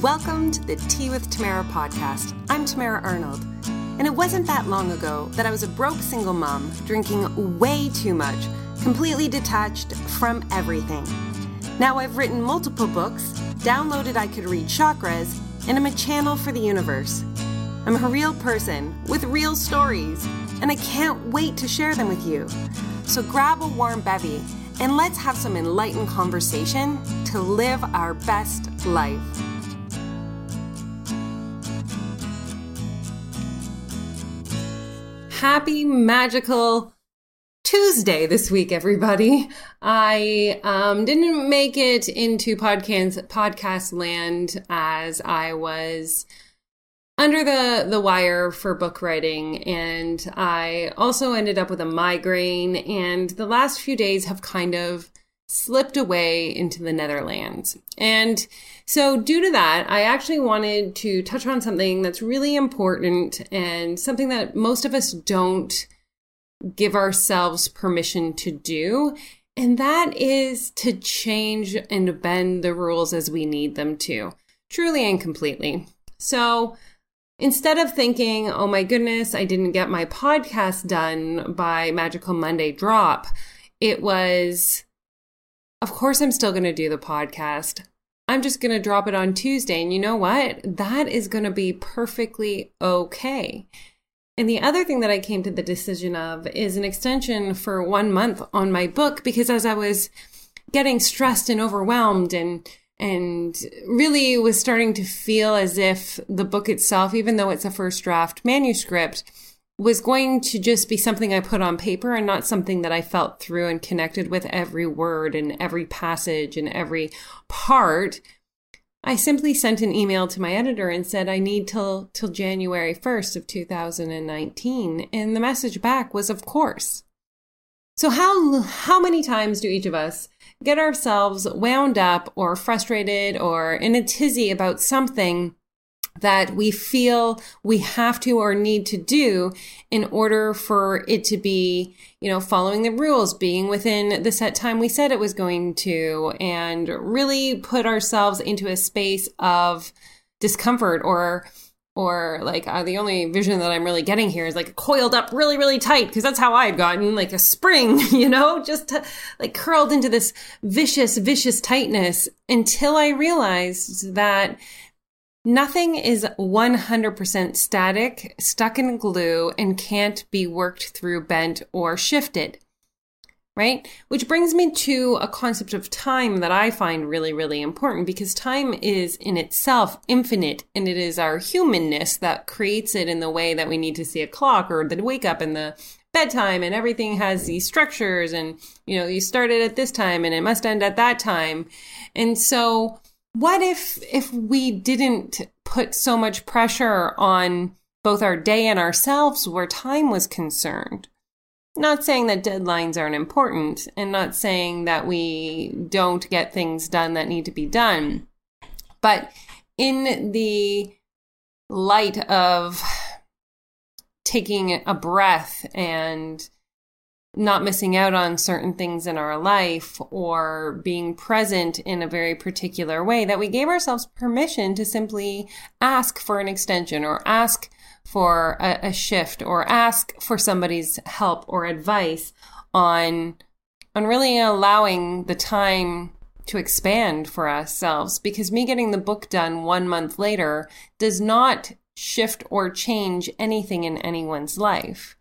Welcome to the Tea with Tamara podcast. I'm Tamara Arnold, and it wasn't that long ago that I was a broke single mom drinking way too much, completely detached from everything. Now I've written multiple books, downloaded I Could Read Chakras, and I'm a channel for the universe. I'm a real person with real stories, and I can't wait to share them with you. So grab a warm bevy and let's have some enlightened conversation to live our best life. Happy magical Tuesday this week, everybody. I um, didn't make it into podcast podcast land as I was under the the wire for book writing and I also ended up with a migraine and the last few days have kind of slipped away into the Netherlands. And so due to that, I actually wanted to touch on something that's really important and something that most of us don't give ourselves permission to do. And that is to change and bend the rules as we need them to, truly and completely. So, instead of thinking, oh my goodness, I didn't get my podcast done by Magical Monday drop, it was, of course, I'm still going to do the podcast. I'm just going to drop it on Tuesday. And you know what? That is going to be perfectly okay. And the other thing that I came to the decision of is an extension for one month on my book because as I was getting stressed and overwhelmed and and really was starting to feel as if the book itself, even though it's a first draft manuscript, was going to just be something I put on paper and not something that I felt through and connected with every word and every passage and every part. I simply sent an email to my editor and said I need till till January 1st of 2019 and the message back was of course. So how how many times do each of us get ourselves wound up or frustrated or in a tizzy about something that we feel we have to or need to do in order for it to be, you know, following the rules, being within the set time we said it was going to, and really put ourselves into a space of discomfort or or like uh, the only vision that I'm really getting here is like coiled up really, really tight because that's how I had gotten like a spring, you know, just like curled into this vicious, vicious tightness until I realized that nothing is 100% static, stuck in glue, and can't be worked through, bent, or shifted right? Which brings me to a concept of time that I find really, really important because time is in itself infinite and it is our humanness that creates it in the way that we need to see a clock or the wake up and the bedtime and everything has these structures and, you know, you started at this time and it must end at that time. And so what if, if we didn't put so much pressure on both our day and ourselves where time was concerned? Not saying that deadlines aren't important and not saying that we don't get things done that need to be done. But in the light of taking a breath and not missing out on certain things in our life or being present in a very particular way, that we gave ourselves permission to simply ask for an extension or ask for a, a shift or ask for somebody's help or advice on on really allowing the time to expand for ourselves because me getting the book done one month later does not shift or change anything in anyone's life.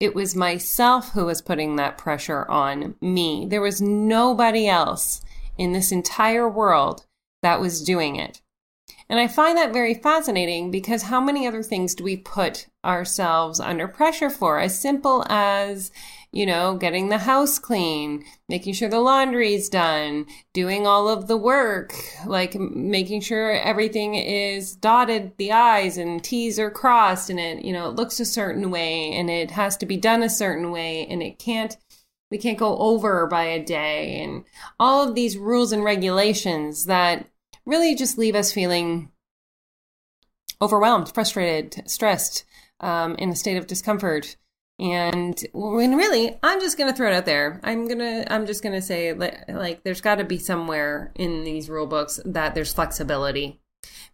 It was myself who was putting that pressure on me. There was nobody else in this entire world that was doing it. And I find that very fascinating because how many other things do we put ourselves under pressure for? As simple as, you know, getting the house clean, making sure the laundry's done, doing all of the work, like making sure everything is dotted, the I's and T's are crossed and it, you know, it looks a certain way and it has to be done a certain way and it can't we can't go over by a day and all of these rules and regulations that really just leave us feeling overwhelmed, frustrated, stressed, um, in a state of discomfort. And when really, I'm just going to throw it out there. I'm going to, I'm just going to say like, like there's got to be somewhere in these rule books that there's flexibility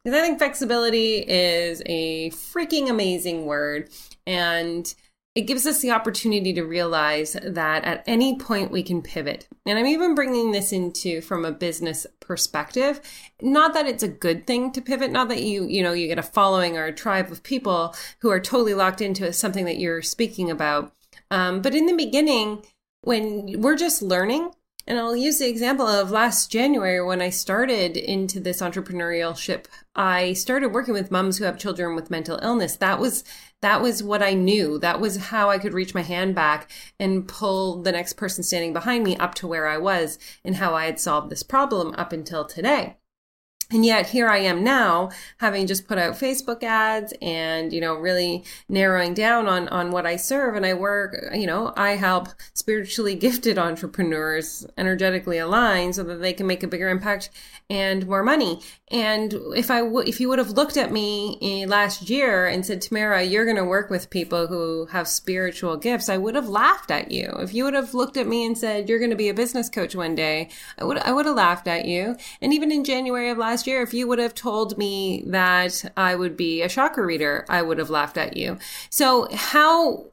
Because I think flexibility is a freaking amazing word. And it gives us the opportunity to realize that at any point we can pivot. And I'm even bringing this into from a business perspective. Not that it's a good thing to pivot, not that you, you know, you get a following or a tribe of people who are totally locked into something that you're speaking about. Um, but in the beginning, when we're just learning, and I'll use the example of last January when I started into this entrepreneurial ship. I started working with moms who have children with mental illness. That was that was what I knew. That was how I could reach my hand back and pull the next person standing behind me up to where I was and how I had solved this problem up until today. And yet here I am now having just put out Facebook ads and, you know, really narrowing down on, on what I serve. And I work, you know, I help spiritually gifted entrepreneurs energetically align so that they can make a bigger impact and more money. And if I if you would have looked at me eh, last year and said, Tamara, you're going to work with people who have spiritual gifts, I would have laughed at you. If you would have looked at me and said, you're going to be a business coach one day, I would, I would have laughed at you. And even in January of last year, if you would have told me that I would be a chakra reader, I would have laughed at you. So how,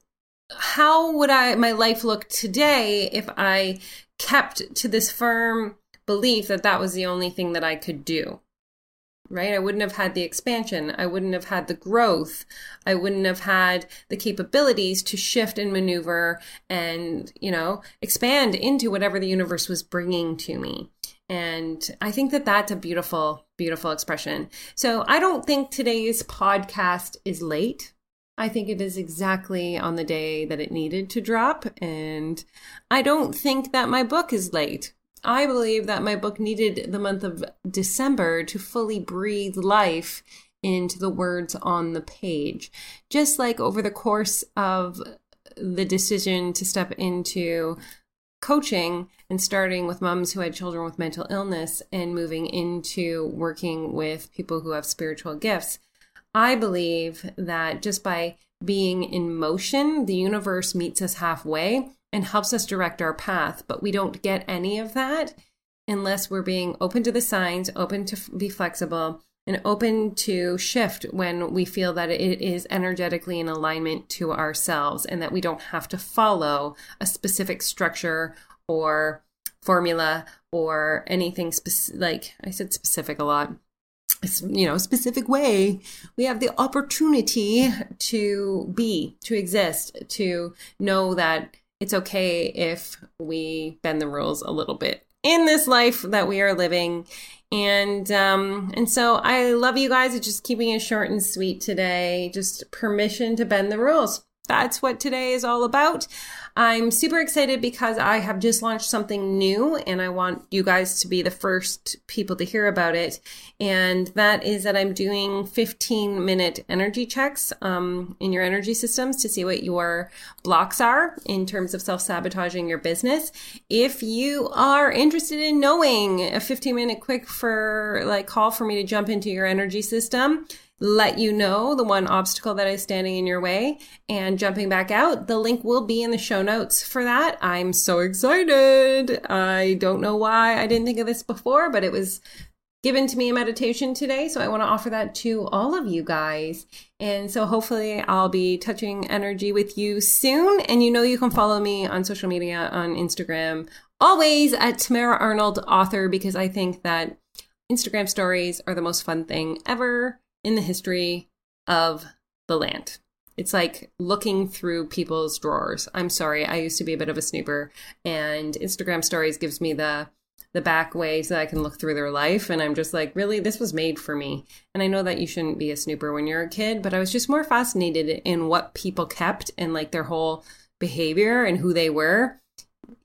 how would I, my life look today if I kept to this firm belief that that was the only thing that I could do. Right? I wouldn't have had the expansion. I wouldn't have had the growth. I wouldn't have had the capabilities to shift and maneuver and, you know, expand into whatever the universe was bringing to me. And I think that that's a beautiful, beautiful expression. So I don't think today's podcast is late. I think it is exactly on the day that it needed to drop. And I don't think that my book is late. I believe that my book needed the month of December to fully breathe life into the words on the page. Just like over the course of the decision to step into coaching and starting with moms who had children with mental illness and moving into working with people who have spiritual gifts, I believe that just by being in motion, the universe meets us halfway and helps us direct our path. But we don't get any of that unless we're being open to the signs, open to be flexible, and open to shift when we feel that it is energetically in alignment to ourselves and that we don't have to follow a specific structure or formula or anything specific. Like I said, specific a lot. You know, specific way. We have the opportunity to be, to exist, to know that it's okay if we bend the rules a little bit in this life that we are living. And um, and so I love you guys. It's just keeping it short and sweet today. Just permission to bend the rules that's what today is all about. I'm super excited because I have just launched something new and I want you guys to be the first people to hear about it. And that is that I'm doing 15 minute energy checks um, in your energy systems to see what your blocks are in terms of self sabotaging your business. If you are interested in knowing a 15 minute quick for like call for me to jump into your energy system, let you know the one obstacle that is standing in your way and jumping back out. The link will be in the show notes for that. I'm so excited. I don't know why I didn't think of this before, but it was given to me in meditation today. So I want to offer that to all of you guys. And so hopefully I'll be touching energy with you soon. And you know, you can follow me on social media on Instagram, always at Tamara Arnold author, because I think that Instagram stories are the most fun thing ever in the history of the land. It's like looking through people's drawers. I'm sorry, I used to be a bit of a snooper, and Instagram stories gives me the the back way so I can look through their life. And I'm just like, really, this was made for me. And I know that you shouldn't be a snooper when you're a kid, but I was just more fascinated in what people kept and like their whole behavior and who they were.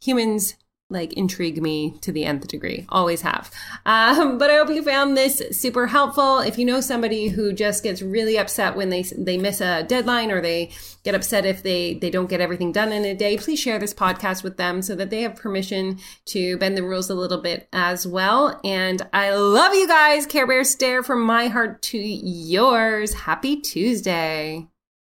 Humans like intrigue me to the nth degree. Always have. Um, but I hope you found this super helpful. If you know somebody who just gets really upset when they they miss a deadline or they get upset if they they don't get everything done in a day, please share this podcast with them so that they have permission to bend the rules a little bit as well. And I love you guys. Care Bear stare from my heart to yours. Happy Tuesday.